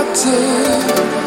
captive